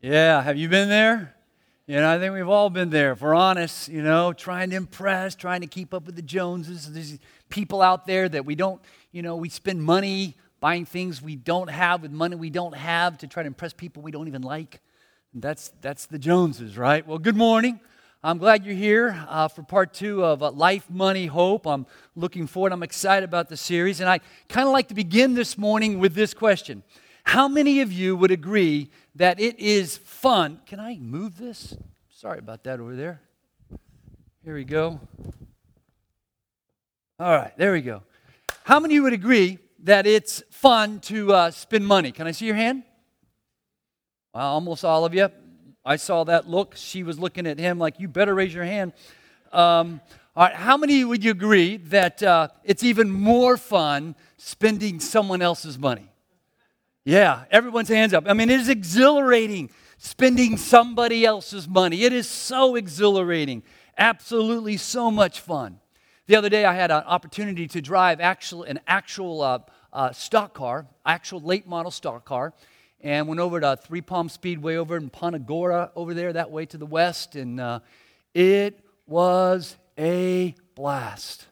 Yeah, have you been there? You know, I think we've all been there. If we're honest, you know, trying to impress, trying to keep up with the Joneses. There's people out there that we don't, you know, we spend money buying things we don't have with money we don't have to try to impress people we don't even like. That's, that's the Joneses, right? Well, good morning. I'm glad you're here uh, for part two of uh, Life, Money, Hope. I'm looking forward. I'm excited about the series. And I kind of like to begin this morning with this question how many of you would agree that it is fun? Can I move this? Sorry about that over there. Here we go. All right, there we go. How many would agree that it's fun to uh, spend money? Can I see your hand? Well, almost all of you. I saw that look. She was looking at him like, you better raise your hand. Um, all right, how many would you agree that uh, it's even more fun spending someone else's money? Yeah, everyone's hands up. I mean, it is exhilarating spending somebody else's money. It is so exhilarating. Absolutely so much fun. The other day, I had an opportunity to drive actual, an actual uh, uh, stock car, actual late model stock car, and went over to Three Palm Speedway over in Punta Gorda, over there, that way to the west, and uh, it was a blast.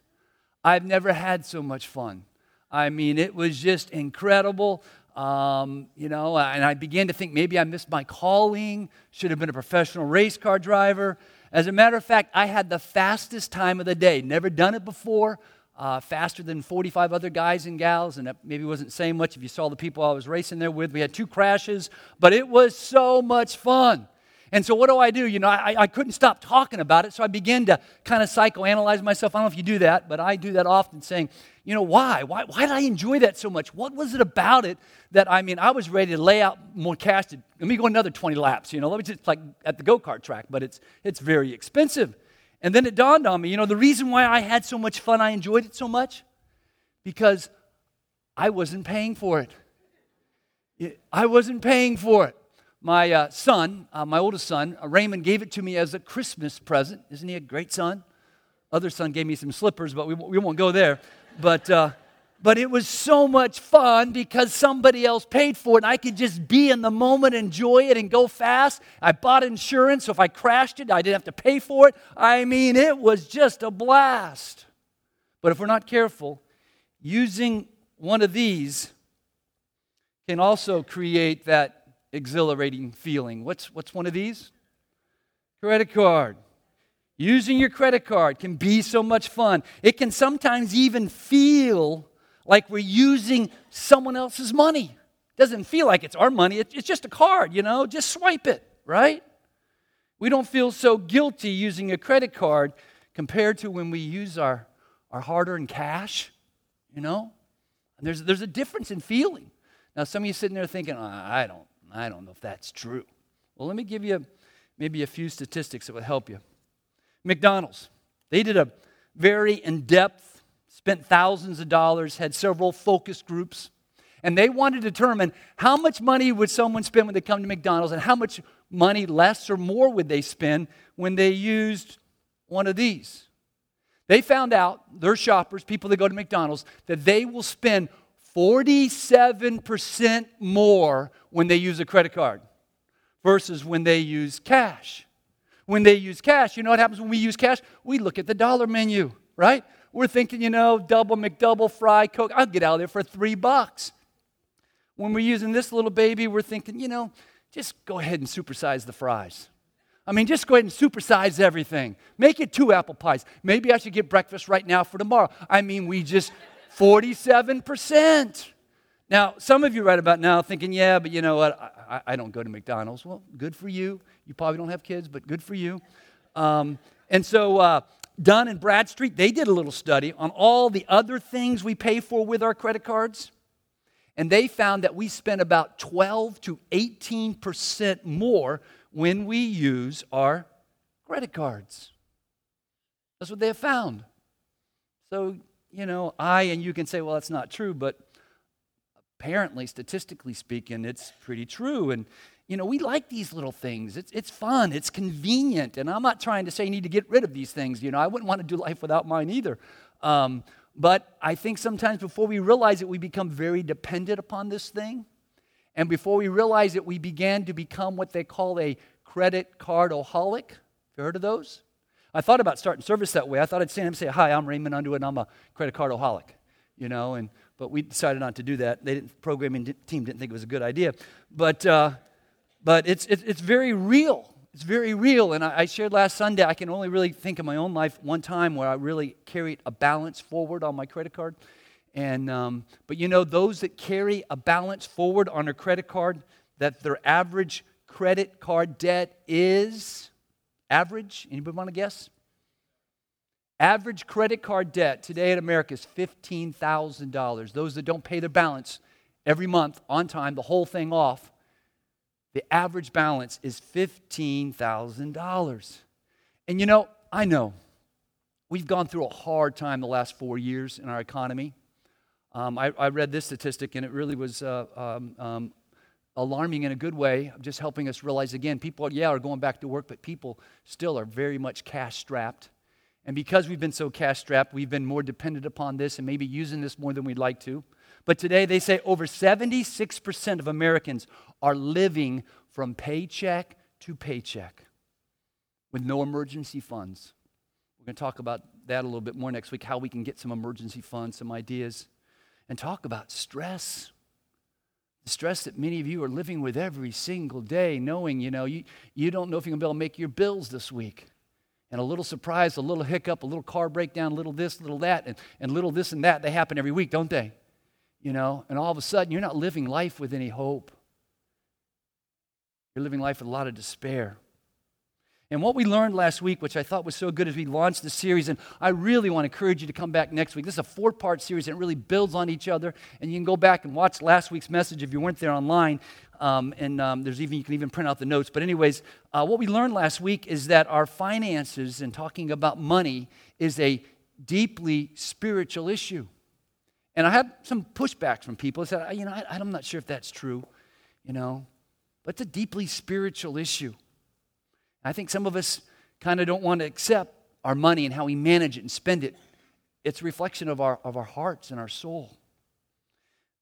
I've never had so much fun. I mean, it was just incredible. Um, you know, and I began to think maybe I missed my calling, should have been a professional race car driver. As a matter of fact, I had the fastest time of the day. Never done it before, uh, faster than 45 other guys and gals, and that maybe wasn't saying much if you saw the people I was racing there with. We had two crashes, but it was so much fun. And so, what do I do? You know, I, I couldn't stop talking about it, so I began to kind of psychoanalyze myself. I don't know if you do that, but I do that often, saying, you know, why? Why, why did I enjoy that so much? What was it about it that, I mean, I was ready to lay out more cash. To, let me go another 20 laps, you know, let me just like at the go kart track, but it's, it's very expensive. And then it dawned on me, you know, the reason why I had so much fun, I enjoyed it so much, because I wasn't paying for it. I wasn't paying for it. My uh, son, uh, my oldest son, uh, Raymond, gave it to me as a Christmas present. Isn't he a great son? Other son gave me some slippers, but we, we won't go there. But, uh, but it was so much fun because somebody else paid for it and I could just be in the moment, enjoy it, and go fast. I bought insurance, so if I crashed it, I didn't have to pay for it. I mean, it was just a blast. But if we're not careful, using one of these can also create that exhilarating feeling. What's, what's one of these? Credit card. Using your credit card can be so much fun. It can sometimes even feel like we're using someone else's money. It doesn't feel like it's our money, it's just a card, you know, just swipe it, right? We don't feel so guilty using a credit card compared to when we use our, our hard earned cash, you know? And there's, there's a difference in feeling. Now, some of you sitting there thinking, I don't, I don't know if that's true. Well, let me give you maybe a few statistics that will help you. McDonald's, they did a very in depth, spent thousands of dollars, had several focus groups, and they wanted to determine how much money would someone spend when they come to McDonald's and how much money less or more would they spend when they used one of these. They found out, their shoppers, people that go to McDonald's, that they will spend 47% more when they use a credit card versus when they use cash. When they use cash, you know what happens when we use cash? We look at the dollar menu, right? We're thinking, you know, double McDouble, fry, Coke. I'll get out of there for three bucks. When we're using this little baby, we're thinking, you know, just go ahead and supersize the fries. I mean, just go ahead and supersize everything. Make it two apple pies. Maybe I should get breakfast right now for tomorrow. I mean, we just 47%. Now, some of you right about now thinking, yeah, but you know what? I, I, don't go to McDonald's. Well, good for you. You probably don't have kids, but good for you. Um, and so, uh, Dun and Bradstreet, they did a little study on all the other things we pay for with our credit cards. And they found that we spend about 12 to 18% more when we use our credit cards. That's what they have found. So you know, I and you can say, well, that's not true, but apparently, statistically speaking, it's pretty true. And, you know, we like these little things. It's, it's fun, it's convenient. And I'm not trying to say you need to get rid of these things. You know, I wouldn't want to do life without mine either. Um, but I think sometimes before we realize it, we become very dependent upon this thing. And before we realize it, we began to become what they call a credit cardaholic. Have you heard of those? I thought about starting service that way. I thought I'd stand up and say, Hi, I'm Raymond Underwood, and I'm a credit card cardaholic. You know, and but we decided not to do that. They didn't, programming team didn't think it was a good idea. But, uh, but it's, it's, it's very real. It's very real. And I, I shared last Sunday, I can only really think of my own life one time where I really carried a balance forward on my credit card. And, um, but you know, those that carry a balance forward on their credit card, that their average credit card debt is average. Anybody want to guess? Average credit card debt today in America is $15,000. Those that don't pay their balance every month on time, the whole thing off, the average balance is $15,000. And you know, I know we've gone through a hard time the last four years in our economy. Um, I, I, read this statistic and it really was uh, um, um, alarming in a good way, just helping us realize again people, yeah, are going back to work, but people still are very much cash strapped. And because we've been so cash strapped, we've been more dependent upon this and maybe using this more than we'd like to. But today they say over 76% of Americans are living from paycheck to paycheck with no emergency funds. We're going to talk about that a little bit more next week, how we can get some emergency funds, some ideas, and talk about stress. The stress that many of you are living with every single day, knowing, you know, you, you don't know if you're going to be able to make your bills this week and a little surprise, a little hiccup, a little car breakdown, a little this, a little that, and, and little this and that. They happen every week, don't they? You know, and all of a sudden you're not living life with any hope. You're living life with a lot of despair. And what we learned last week, which I thought was so good as we launched the series, and I really want to encourage you to come back next week. This is a four part series and it really builds on each other. And you can go back and watch last week's message if you weren't there online. Um, and um, there's even, you can even print out the notes. But, anyways, uh, what we learned last week is that our finances and talking about money is a deeply spiritual issue. And I had some pushbacks from people who said, you know, I, I'm not sure if that's true, you know, but it's a deeply spiritual issue. I think some of us kind of don't want to accept our money and how we manage it and spend it. It's a reflection of our, of our hearts and our soul.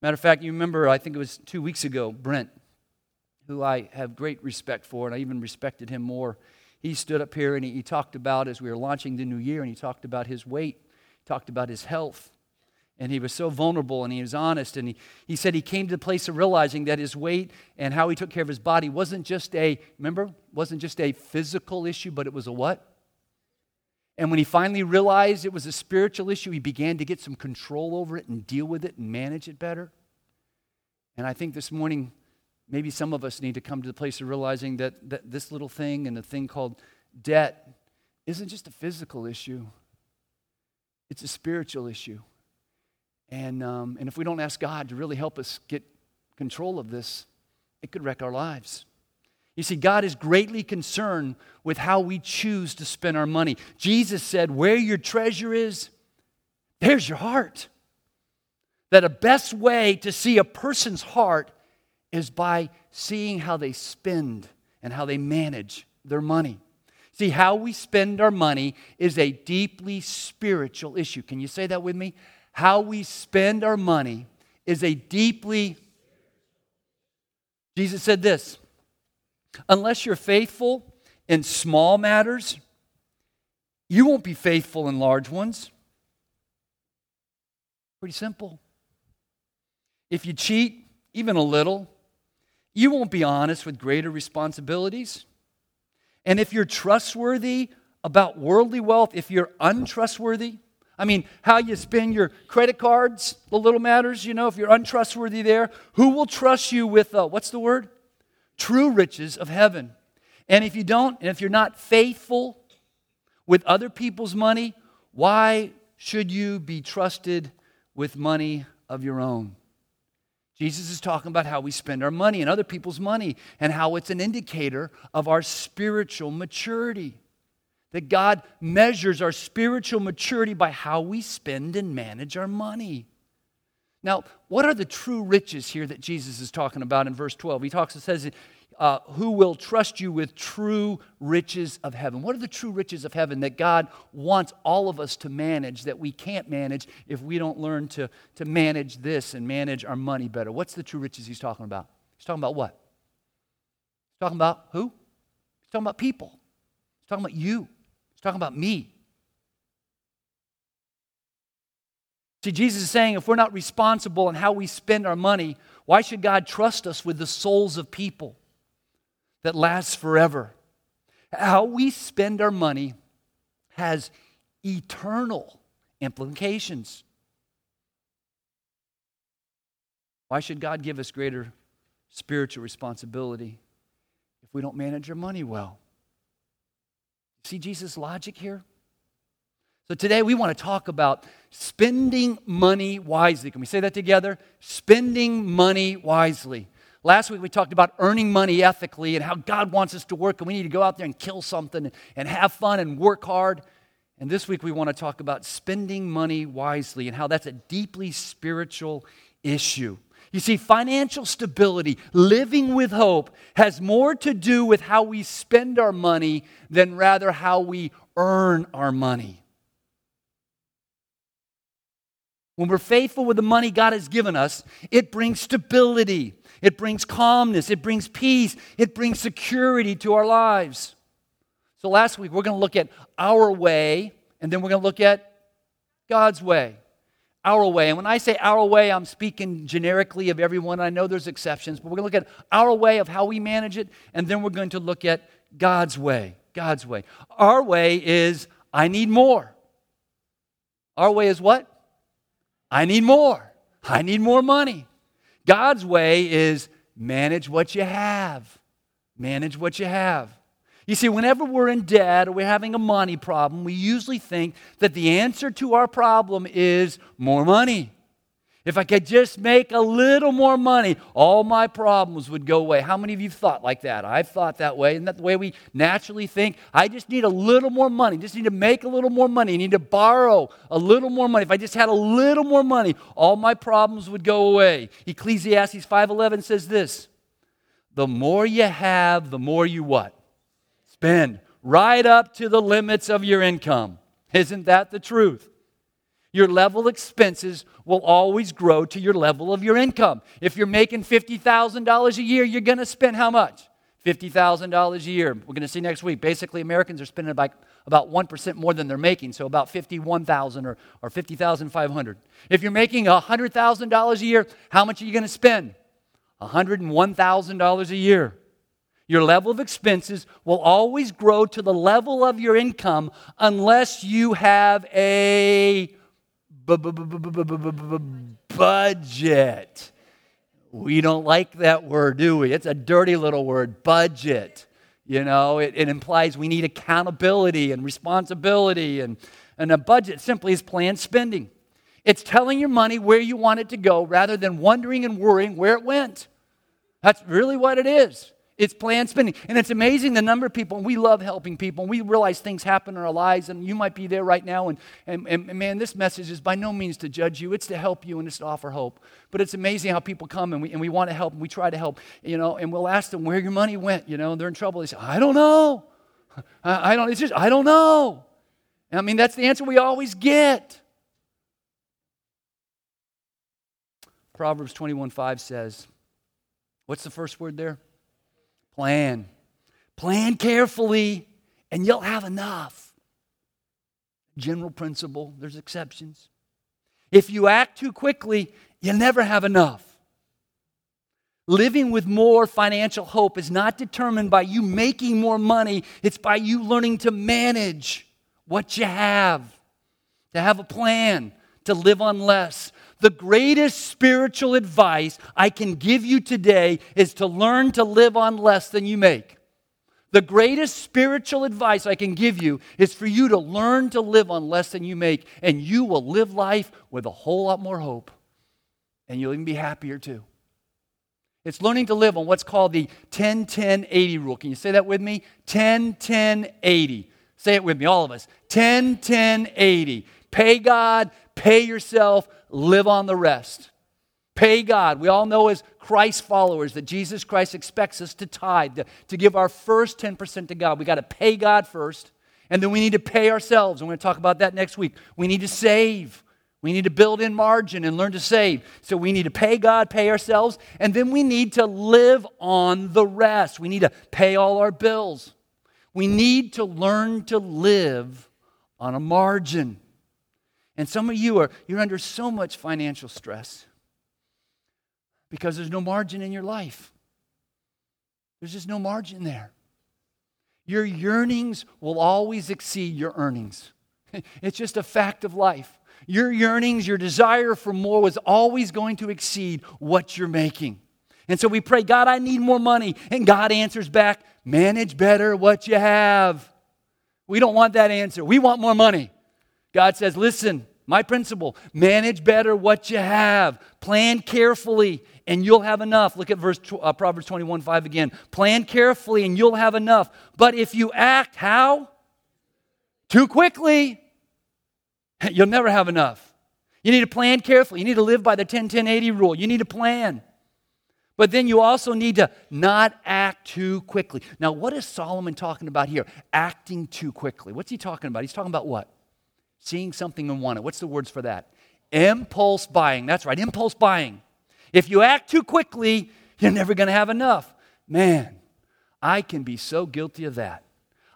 Matter of fact, you remember, I think it was two weeks ago, Brent, who I have great respect for, and I even respected him more. He stood up here and he, he talked about, as we were launching the new year, and he talked about his weight, talked about his health. And he was so vulnerable and he was honest. And he, he said he came to the place of realizing that his weight and how he took care of his body wasn't just a, remember, wasn't just a physical issue, but it was a what? And when he finally realized it was a spiritual issue, he began to get some control over it and deal with it and manage it better. And I think this morning, maybe some of us need to come to the place of realizing that, that this little thing and the thing called debt isn't just a physical issue, it's a spiritual issue. And, um, and if we don't ask God to really help us get control of this, it could wreck our lives. You see, God is greatly concerned with how we choose to spend our money. Jesus said, Where your treasure is, there's your heart. That a best way to see a person's heart is by seeing how they spend and how they manage their money. See, how we spend our money is a deeply spiritual issue. Can you say that with me? How we spend our money is a deeply. Jesus said this unless you're faithful in small matters, you won't be faithful in large ones. Pretty simple. If you cheat, even a little, you won't be honest with greater responsibilities. And if you're trustworthy about worldly wealth, if you're untrustworthy, I mean, how you spend your credit cards, the little matters, you know, if you're untrustworthy there, who will trust you with, uh, what's the word? True riches of heaven. And if you don't, and if you're not faithful with other people's money, why should you be trusted with money of your own? Jesus is talking about how we spend our money and other people's money and how it's an indicator of our spiritual maturity that God measures our spiritual maturity by how we spend and manage our money. Now, what are the true riches here that Jesus is talking about in verse 12? He talks, and says, uh, who will trust you with true riches of heaven. What are the true riches of heaven that God wants all of us to manage that we can't manage if we don't learn to, to manage this and manage our money better? What's the true riches he's talking about? He's talking about what? He's talking about who? He's talking about people. He's talking about you. Talking about me. See, Jesus is saying if we're not responsible in how we spend our money, why should God trust us with the souls of people that lasts forever? How we spend our money has eternal implications. Why should God give us greater spiritual responsibility if we don't manage our money well? See Jesus' logic here? So today we want to talk about spending money wisely. Can we say that together? Spending money wisely. Last week we talked about earning money ethically and how God wants us to work and we need to go out there and kill something and have fun and work hard. And this week we want to talk about spending money wisely and how that's a deeply spiritual issue. You see, financial stability, living with hope, has more to do with how we spend our money than rather how we earn our money. When we're faithful with the money God has given us, it brings stability, it brings calmness, it brings peace, it brings security to our lives. So, last week we're going to look at our way, and then we're going to look at God's way our way. And when I say our way, I'm speaking generically of everyone. I know there's exceptions, but we're going to look at our way of how we manage it, and then we're going to look at God's way. God's way. Our way is I need more. Our way is what? I need more. I need more money. God's way is manage what you have. Manage what you have. You see, whenever we're in debt or we're having a money problem, we usually think that the answer to our problem is more money. If I could just make a little more money, all my problems would go away. How many of you thought like that? I've thought that way. Isn't that the way we naturally think? I just need a little more money. Just need to make a little more money. I need to borrow a little more money. If I just had a little more money, all my problems would go away. Ecclesiastes 5:11 says this: "The more you have, the more you what? Spend right up to the limits of your income. Isn't that the truth? Your level expenses will always grow to your level of your income. If you're making $50,000 a year, you're going to spend how much? $50,000 a year. We're going to see next week. Basically, Americans are spending about, about 1% more than they're making, so about 51,000 or, or 50,500. If you're making $100,000 a year, how much are you going to spend? $101,000 a year. Your level of expenses will always grow to the level of your income unless you have a budget. We don't like that word, do we? It's a dirty little word, budget. You know, it, it implies we need accountability and responsibility, and, and a budget simply is planned spending. It's telling your money where you want it to go rather than wondering and worrying where it went. That's really what it is. It's planned spending. And it's amazing the number of people, and we love helping people, and we realize things happen in our lives, and you might be there right now. And, and, and, man, this message is by no means to judge you, it's to help you and it's to offer hope. But it's amazing how people come and we, and we want to help, and we try to help, you know, and we'll ask them where your money went, you know, and they're in trouble. They say, I don't know. I, I don't, it's just, I don't know. And I mean, that's the answer we always get. Proverbs 21 5 says, What's the first word there? Plan. Plan carefully, and you'll have enough. General principle, there's exceptions. If you act too quickly, you'll never have enough. Living with more financial hope is not determined by you making more money, it's by you learning to manage what you have, to have a plan, to live on less, the greatest spiritual advice I can give you today is to learn to live on less than you make. The greatest spiritual advice I can give you is for you to learn to live on less than you make, and you will live life with a whole lot more hope, and you'll even be happier too. It's learning to live on what's called the 10 10 80 rule. Can you say that with me? 10 10 80. Say it with me, all of us. 10 10 80. Pay God, pay yourself, live on the rest. Pay God. We all know as Christ followers that Jesus Christ expects us to tithe, to, to give our first 10% to God. We got to pay God first, and then we need to pay ourselves. I'm going to talk about that next week. We need to save. We need to build in margin and learn to save. So we need to pay God, pay ourselves, and then we need to live on the rest. We need to pay all our bills. We need to learn to live on a margin. And some of you are you're under so much financial stress because there's no margin in your life. There's just no margin there. Your yearnings will always exceed your earnings. It's just a fact of life. Your yearnings, your desire for more was always going to exceed what you're making. And so we pray, God, I need more money. And God answers back, manage better what you have. We don't want that answer. We want more money. God says, listen, my principle manage better what you have, plan carefully, and you'll have enough. Look at verse uh, Proverbs 21 5 again. Plan carefully, and you'll have enough. But if you act how? Too quickly, You'll never have enough. You need to plan carefully. You need to live by the 10 10 80 rule. You need to plan. But then you also need to not act too quickly. Now, what is Solomon talking about here? Acting too quickly. What's he talking about? He's talking about what? Seeing something and wanting. What's the words for that? Impulse buying. That's right, impulse buying. If you act too quickly, you're never going to have enough. Man, I can be so guilty of that.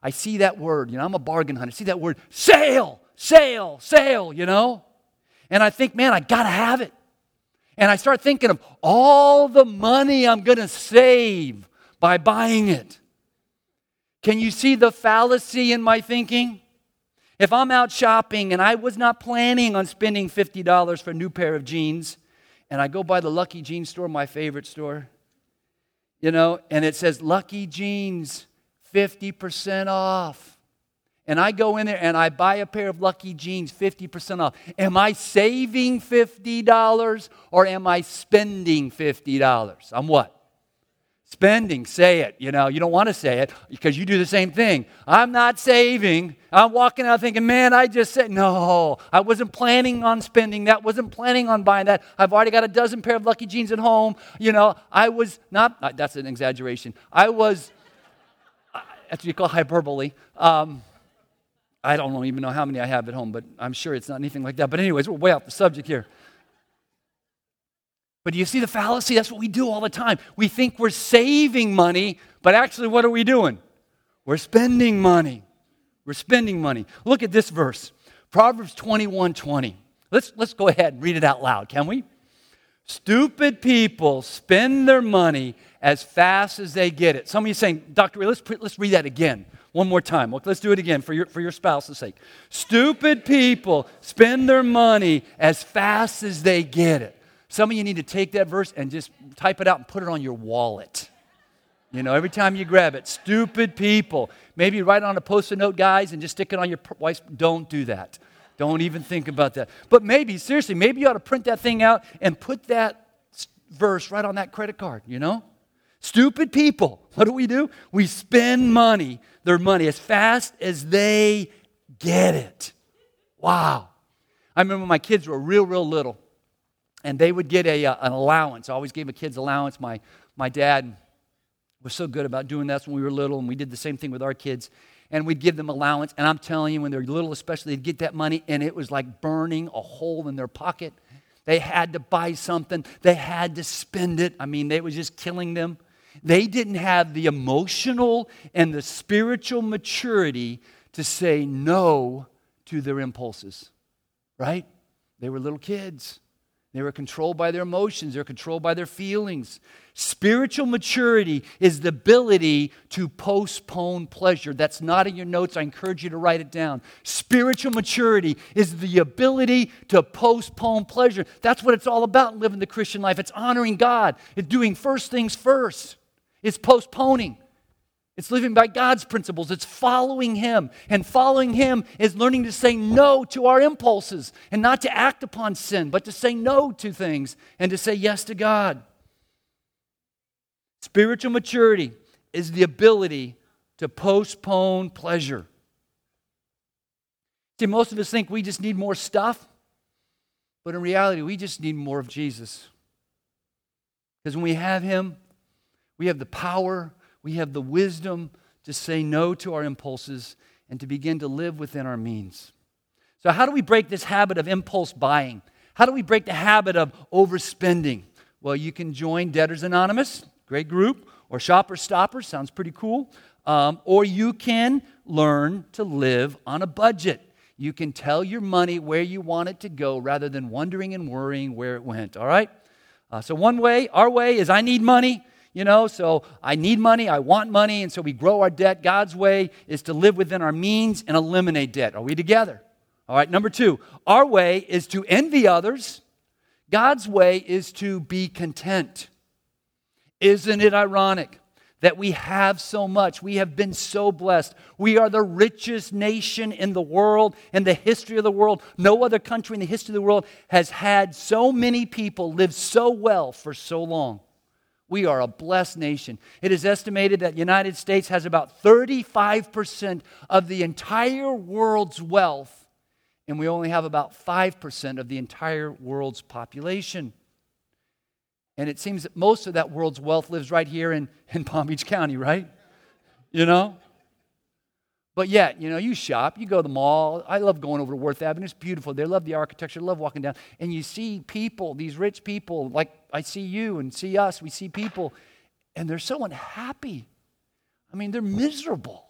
I see that word, you know, I'm a bargain hunter. I see that word, sale sale, sale, you know? And I think, man, I got to have it. And I start thinking of all the money I'm going to save by buying it. Can you see the fallacy in my thinking? If I'm out shopping and I was not planning on spending $50 for a new pair of jeans, and I go by the Lucky Jeans store, my favorite store, you know, and it says Lucky Jeans, 50% off and I go in there and I buy a pair of Lucky Jeans 50% off, am I saving $50 or am I spending $50? I'm what? Spending, say it. You know, you don't want to say it because you do the same thing. I'm not saving. I'm walking out thinking, man, I just said, no, I wasn't planning on spending that, wasn't planning on buying that. I've already got a dozen pair of Lucky Jeans at home. You know, I was not, that's an exaggeration. I was, that's what you call hyperbole. Um, I don't even know how many I have at home, but I'm sure it's not anything like that. But, anyways, we're way off the subject here. But do you see the fallacy? That's what we do all the time. We think we're saving money, but actually, what are we doing? We're spending money. We're spending money. Look at this verse Proverbs 21 20. Let's, let's go ahead and read it out loud, can we? Stupid people spend their money as fast as they get it. Some of you saying, Dr. Ray, let's, let's read that again. One more time. Let's do it again for your, for your spouse's sake. Stupid people spend their money as fast as they get it. Some of you need to take that verse and just type it out and put it on your wallet. You know, every time you grab it, stupid people. Maybe write it on a post it note, guys, and just stick it on your wife's. Don't do that. Don't even think about that. But maybe, seriously, maybe you ought to print that thing out and put that verse right on that credit card, you know? Stupid people. What do we do? We spend money, their money, as fast as they get it. Wow. I remember my kids were real, real little, and they would get a, uh, an allowance. I always gave a kid's allowance. My, my dad was so good about doing that when we were little, and we did the same thing with our kids. And we'd give them allowance. And I'm telling you, when they're little, especially, they'd get that money, and it was like burning a hole in their pocket. They had to buy something, they had to spend it. I mean, it was just killing them. They didn't have the emotional and the spiritual maturity to say no to their impulses, right? They were little kids. They were controlled by their emotions, they're controlled by their feelings. Spiritual maturity is the ability to postpone pleasure. That's not in your notes. I encourage you to write it down. Spiritual maturity is the ability to postpone pleasure. That's what it's all about living the Christian life. It's honoring God, it's doing first things first. It's postponing. It's living by God's principles. It's following Him. And following Him is learning to say no to our impulses and not to act upon sin, but to say no to things and to say yes to God. Spiritual maturity is the ability to postpone pleasure. See, most of us think we just need more stuff, but in reality, we just need more of Jesus. Because when we have Him, we have the power, we have the wisdom to say no to our impulses and to begin to live within our means. So, how do we break this habit of impulse buying? How do we break the habit of overspending? Well, you can join Debtors Anonymous, great group, or Shopper Stopper, sounds pretty cool. Um, or you can learn to live on a budget. You can tell your money where you want it to go rather than wondering and worrying where it went, all right? Uh, so, one way, our way is I need money, you know, so I need money, I want money, and so we grow our debt. God's way is to live within our means and eliminate debt. Are we together? All right, number two, our way is to envy others. God's way is to be content. Isn't it ironic that we have so much? We have been so blessed. We are the richest nation in the world, in the history of the world. No other country in the history of the world has had so many people live so well for so long. We are a blessed nation. It is estimated that the United States has about 35% of the entire world's wealth and we only have about 5% of the entire world's population. And it seems that most of that world's wealth lives right here in, in Palm Beach County, right? You know? But yet, you know, you shop, you go to the mall. I love going over to Worth Avenue. It's beautiful. They love the architecture, love walking down. And you see people, these rich people, like I see you and see us, we see people, and they're so unhappy. I mean, they're miserable.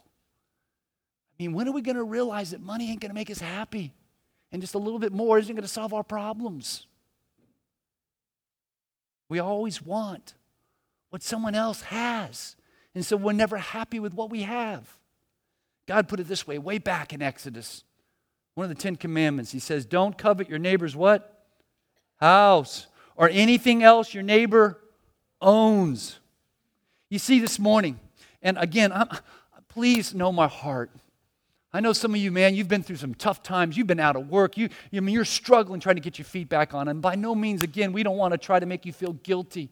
I mean, when are we going to realize that money ain't going to make us happy? and just a little bit more isn't going to solve our problems. We always want what someone else has. And so we're never happy with what we have. God put it this way, way back in Exodus. One of the Ten Commandments, he says, Don't covet your neighbor's what? House or anything else your neighbor owns. You see, this morning, and again, I'm, please know my heart. I know some of you, man, you've been through some tough times. You've been out of work. You, you I mean, you're struggling trying to get your feet back on. And by no means, again, we don't want to try to make you feel guilty.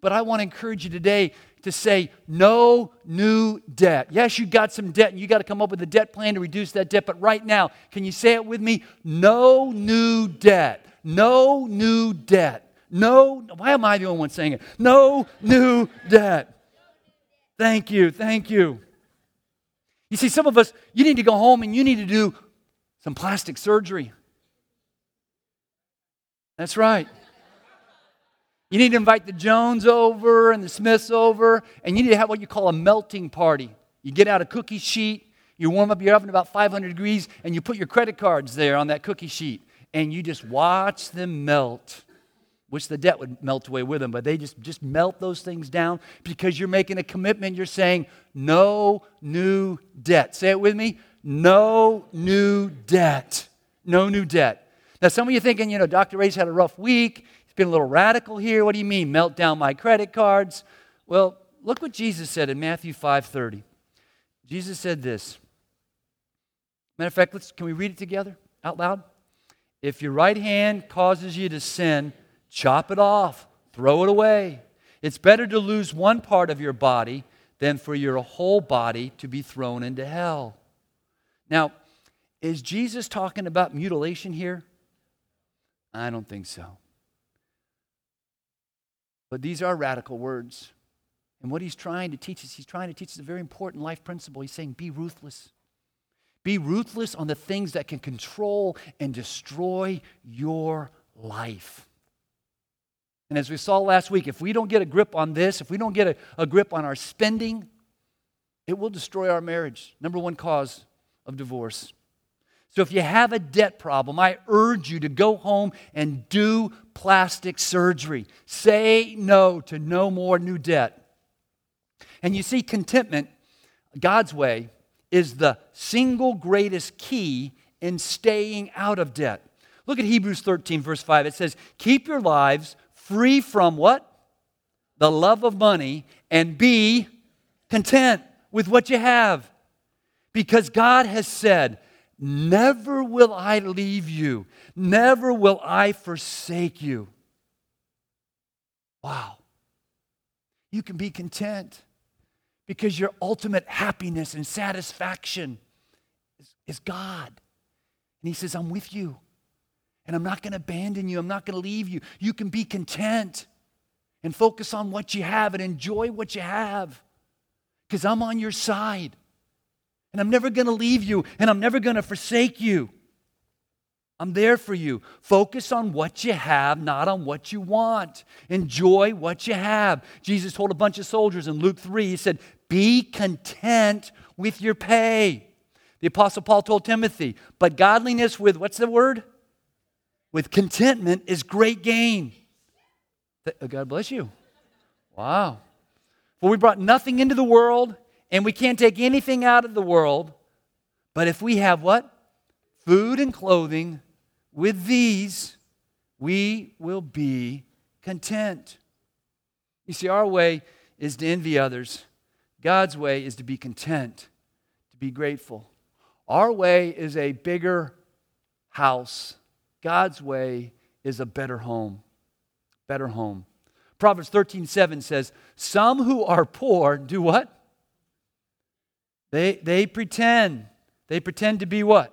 But I want to encourage you today to say no new debt. Yes, you got some debt and you got to come up with a debt plan to reduce that debt. But right now, can you say it with me? No new debt. No new debt. No, why am I the only one saying it? No new debt. Thank you. Thank you. You see, some of us, you need to go home and you need to do some plastic surgery. That's right. You need to invite the Jones over and the Smiths over, and you need to have what you call a melting party. You get out a cookie sheet, you warm up your oven about 500 degrees, and you put your credit cards there on that cookie sheet, and you just watch them melt. Wish the debt would melt away with them, but they just, just melt those things down because you're making a commitment. You're saying, no new debt. Say it with me no new debt. No new debt. Now, some of you thinking, you know, Dr. Ray's had a rough week. He's been a little radical here. What do you mean? Melt down my credit cards? Well, look what Jesus said in Matthew 5:30. Jesus said this. Matter of fact, let's, can we read it together out loud? If your right hand causes you to sin, Chop it off, throw it away. It's better to lose one part of your body than for your whole body to be thrown into hell. Now, is Jesus talking about mutilation here? I don't think so. But these are radical words. And what he's trying to teach us, he's trying to teach us a very important life principle. He's saying, be ruthless. Be ruthless on the things that can control and destroy your life. And as we saw last week, if we don't get a grip on this, if we don't get a, a grip on our spending, it will destroy our marriage. Number one cause of divorce. So if you have a debt problem, I urge you to go home and do plastic surgery. Say no to no more new debt. And you see, contentment, God's way, is the single greatest key in staying out of debt. Look at Hebrews 13, verse 5. It says, Keep your lives free from what? The love of money, and be content with what you have. Because God has said, Never will I leave you, never will I forsake you. Wow. You can be content because your ultimate happiness and satisfaction is, is God. And He says, I'm with you. And I'm not going to abandon you. I'm not going to leave you. You can be content and focus on what you have and enjoy what you have because I'm on your side. And I'm never going to leave you and I'm never going to forsake you. I'm there for you. Focus on what you have, not on what you want. Enjoy what you have. Jesus told a bunch of soldiers in Luke 3, he said, Be content with your pay. The Apostle Paul told Timothy, But godliness with, what's the word? With contentment is great gain. Uh, God bless you. Wow. For we brought nothing into the world, and we can't take anything out of the world. But if we have what? Food and clothing, with these we will be content. You see, our way is to envy others, God's way is to be content, to be grateful. Our way is a bigger house, God's way is a better home. Better home. Proverbs 13 7 says, Some who are poor do what? They, they pretend. They pretend to be what?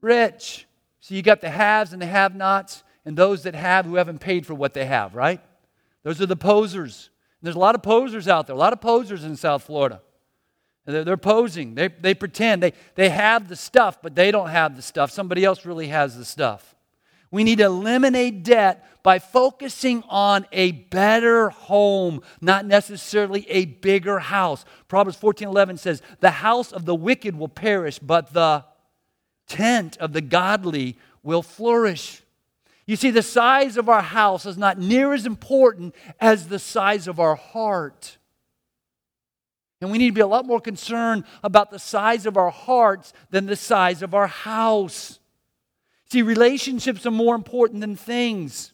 Rich. So you got the haves and the have nots, and those that have who haven't paid for what they have, right? Those are the posers. And there's a lot of posers out there, a lot of posers in South Florida. They're, they're posing, they, they pretend. They, they have the stuff, but they don't have the stuff. Somebody else really has the stuff. We need to eliminate debt by focusing on a better home, not necessarily a bigger house. Proverbs 14:11 says, "The house of the wicked will perish, but the tent of the godly will flourish. You see, the size of our house is not near as important as the size of our heart. And we need to be a lot more concerned about the size of our hearts than the size of our house. See, relationships are more important than things.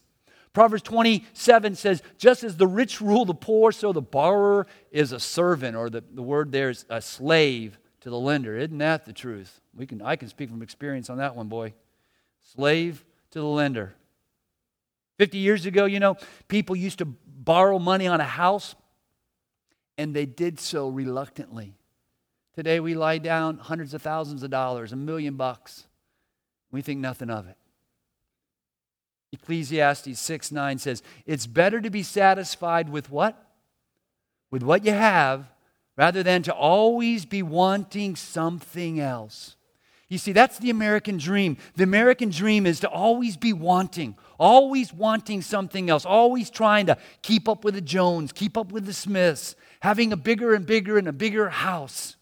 Proverbs 27 says, just as the rich rule the poor, so the borrower is a servant, or the, the word there is a slave to the lender. Isn't that the truth? We can, I can speak from experience on that one, boy. Slave to the lender. 50 years ago, you know, people used to borrow money on a house, and they did so reluctantly. Today, we lie down hundreds of thousands of dollars, a million bucks. We think nothing of it. Ecclesiastes 6 9 says, It's better to be satisfied with what? With what you have rather than to always be wanting something else. You see, that's the American dream. The American dream is to always be wanting, always wanting something else, always trying to keep up with the Jones, keep up with the Smiths, having a bigger and bigger and a bigger house.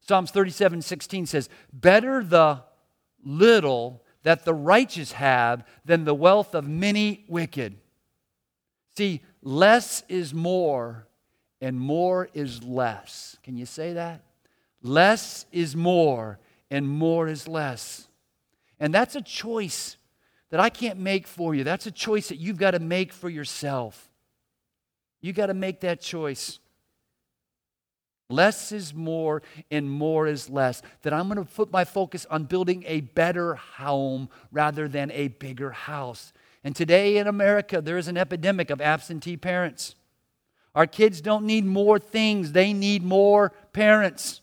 Psalms 37 16 says, Better the little that the righteous have than the wealth of many wicked. See, less is more and more is less. Can you say that? Less is more and more is less. And that's a choice that I can't make for you. That's a choice that you've got to make for yourself. You've got to make that choice. Less is more and more is less. That I'm going to put my focus on building a better home rather than a bigger house. And today in America, there is an epidemic of absentee parents. Our kids don't need more things, they need more parents.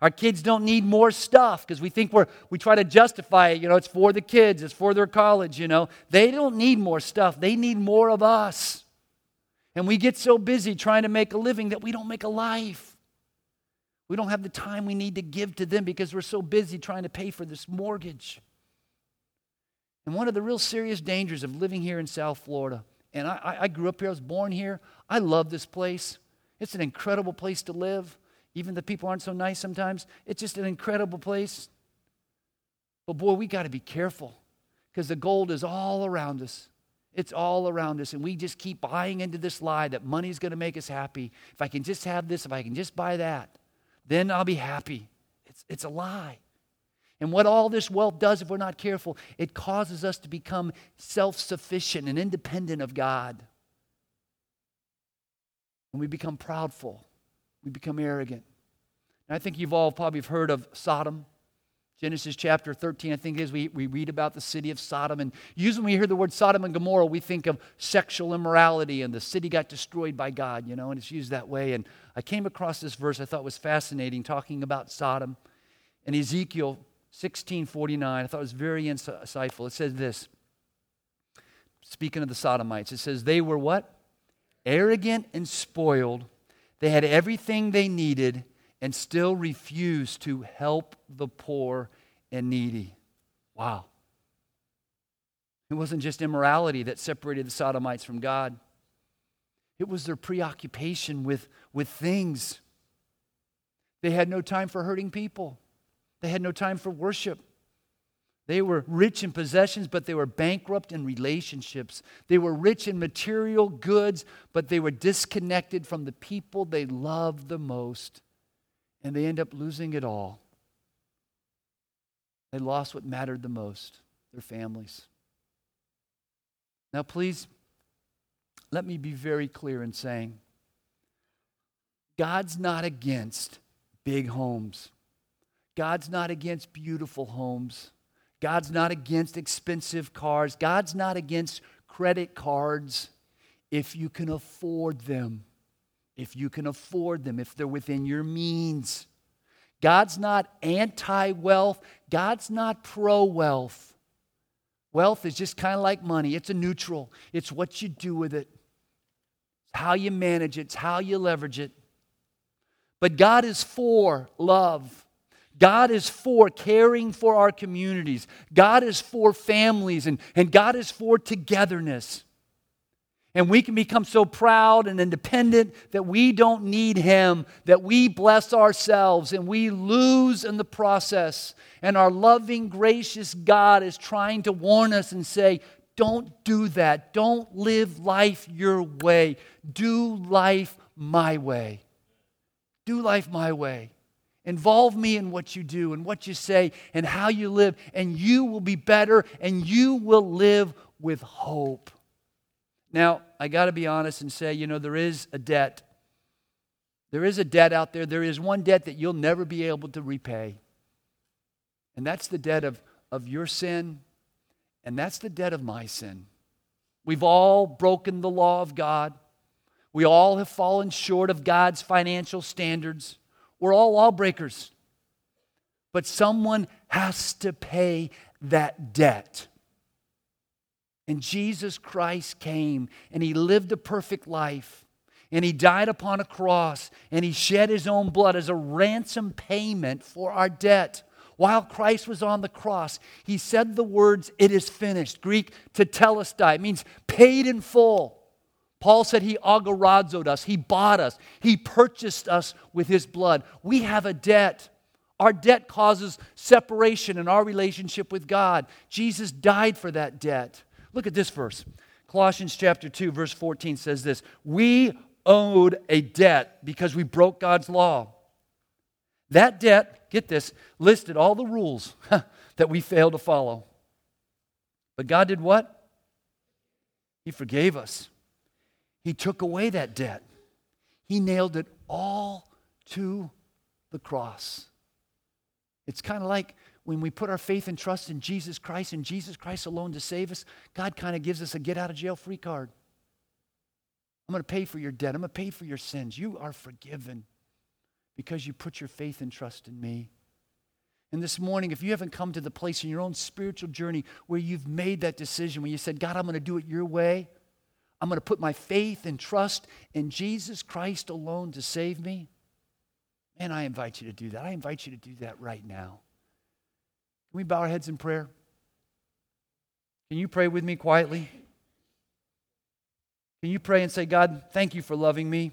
Our kids don't need more stuff because we think we're, we try to justify it. You know, it's for the kids, it's for their college, you know. They don't need more stuff, they need more of us. And we get so busy trying to make a living that we don't make a life. We don't have the time we need to give to them because we're so busy trying to pay for this mortgage. And one of the real serious dangers of living here in South Florida, and I, I grew up here, I was born here, I love this place. It's an incredible place to live. Even the people aren't so nice sometimes. It's just an incredible place. But boy, we got to be careful because the gold is all around us. It's all around us. And we just keep buying into this lie that money's going to make us happy. If I can just have this, if I can just buy that, then I'll be happy. It's, it's a lie. And what all this wealth does, if we're not careful, it causes us to become self sufficient and independent of God. And we become proudful. We become arrogant. And I think you've all probably heard of Sodom. Genesis chapter 13, I think, is we, we read about the city of Sodom. And usually when we hear the word Sodom and Gomorrah, we think of sexual immorality and the city got destroyed by God, you know, and it's used that way. And I came across this verse I thought was fascinating, talking about Sodom. In Ezekiel 16:49, I thought it was very insightful. It says this, speaking of the Sodomites, it says, they were what? arrogant and spoiled. They had everything they needed and still refuse to help the poor and needy. Wow. It wasn't just immorality that separated the Sodomites from God, it was their preoccupation with, with things. They had no time for hurting people, they had no time for worship. They were rich in possessions, but they were bankrupt in relationships. They were rich in material goods, but they were disconnected from the people they loved the most. And they end up losing it all. They lost what mattered the most their families. Now, please, let me be very clear in saying God's not against big homes, God's not against beautiful homes, God's not against expensive cars, God's not against credit cards if you can afford them. If you can afford them, if they're within your means. God's not anti wealth, God's not pro wealth. Wealth is just kind of like money, it's a neutral, it's what you do with it, it's how you manage it, it's how you leverage it. But God is for love. God is for caring for our communities. God is for families, and, and God is for togetherness. And we can become so proud and independent that we don't need Him, that we bless ourselves and we lose in the process. And our loving, gracious God is trying to warn us and say, don't do that. Don't live life your way. Do life my way. Do life my way. Involve me in what you do and what you say and how you live, and you will be better and you will live with hope. Now, I got to be honest and say, you know, there is a debt. There is a debt out there. There is one debt that you'll never be able to repay. And that's the debt of, of your sin, and that's the debt of my sin. We've all broken the law of God. We all have fallen short of God's financial standards. We're all lawbreakers. But someone has to pay that debt. And Jesus Christ came and he lived a perfect life. And he died upon a cross and he shed his own blood as a ransom payment for our debt. While Christ was on the cross, he said the words, It is finished. Greek, tetelestai, means paid in full. Paul said he agorazoed us, he bought us, he purchased us with his blood. We have a debt. Our debt causes separation in our relationship with God. Jesus died for that debt. Look at this verse. Colossians chapter 2, verse 14 says this We owed a debt because we broke God's law. That debt, get this, listed all the rules that we failed to follow. But God did what? He forgave us. He took away that debt. He nailed it all to the cross. It's kind of like when we put our faith and trust in Jesus Christ and Jesus Christ alone to save us, God kind of gives us a get out of jail free card. I'm going to pay for your debt. I'm going to pay for your sins. You are forgiven because you put your faith and trust in me. And this morning, if you haven't come to the place in your own spiritual journey where you've made that decision, where you said, God, I'm going to do it your way, I'm going to put my faith and trust in Jesus Christ alone to save me, man, I invite you to do that. I invite you to do that right now. Can we bow our heads in prayer? Can you pray with me quietly? Can you pray and say, God, thank you for loving me?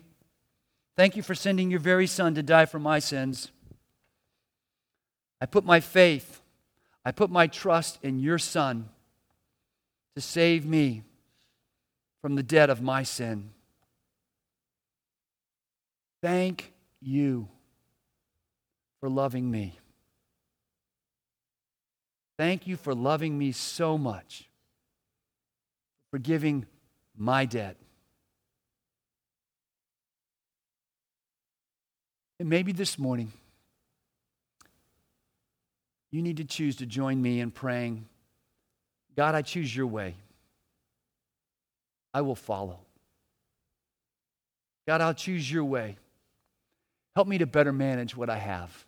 Thank you for sending your very son to die for my sins. I put my faith, I put my trust in your son to save me from the debt of my sin. Thank you for loving me. Thank you for loving me so much, for giving my debt. And maybe this morning, you need to choose to join me in praying God, I choose your way. I will follow. God, I'll choose your way. Help me to better manage what I have.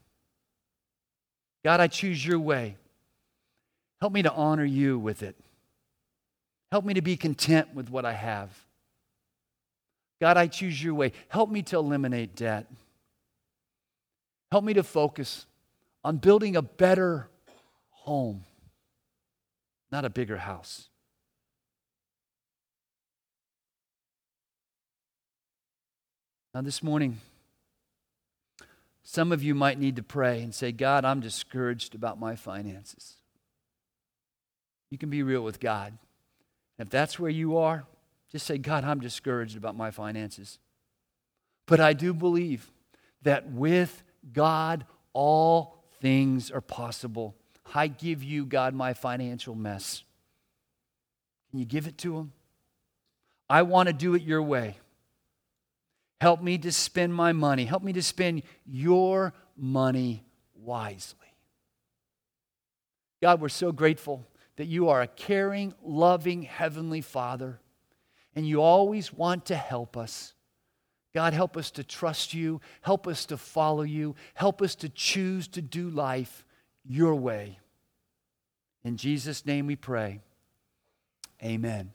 God, I choose your way. Help me to honor you with it. Help me to be content with what I have. God, I choose your way. Help me to eliminate debt. Help me to focus on building a better home, not a bigger house. Now, this morning, some of you might need to pray and say, God, I'm discouraged about my finances. You can be real with God. And If that's where you are, just say, God, I'm discouraged about my finances. But I do believe that with God, all things are possible. I give you, God, my financial mess. Can you give it to Him? I want to do it your way. Help me to spend my money. Help me to spend your money wisely. God, we're so grateful that you are a caring, loving Heavenly Father, and you always want to help us. God, help us to trust you. Help us to follow you. Help us to choose to do life your way. In Jesus' name we pray. Amen.